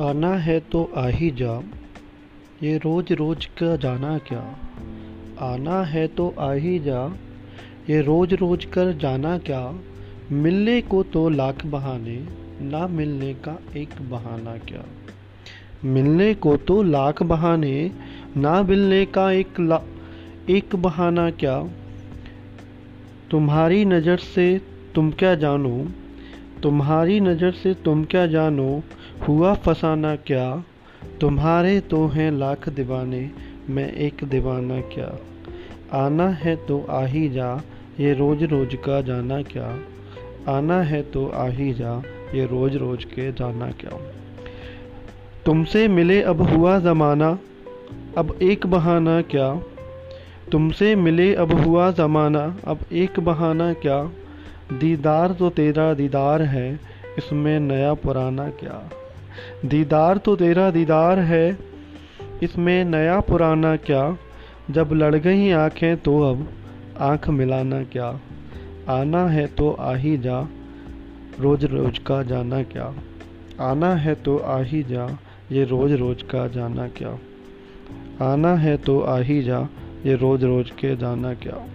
आना है तो आ ही जा। ये रोज रोज का जाना क्या? आना है तो आ ही जा। ये रोज रोज कर जाना क्या? मिलने को तो लाख बहाने, ना मिलने का एक बहाना क्या? मिलने को तो लाख बहाने, ना मिलने का एक ला, एक बहाना क्या? तुम्हारी नज़र से तुम क्या जानो? तुम्हारी नज़र से तुम क्या जानो? हुआ फसाना क्या? तुम्हारे तो हैं लाख दीवाने, मैं एक दीवाना क्या? आना है तो आ ही जा, ये रोज रोज का जाना क्या? आना है तो आ ही जा, ये रोज रोज के जाना क्या? तुमसे मिले अब हुआ ज़माना, अब एक बहाना क्या? तुमसे मिले अब हुआ ज़माना, अब एक बहाना क्या? दीदार तो तेरा दीदार है, इसमें नया पुराना क्या? दीदार तो तेरा दीदार है, इसमें नया पुराना क्या? जब लड़ गई आँखें तो अब आँख मिलाना क्या? आना है तो आ ही जा रोज रोज का जाना क्या? आना है तो आ ही जा, ये रोज रोज का जाना क्या? आना है तो आ ही जा, ये रोज रोज के जाना क्या?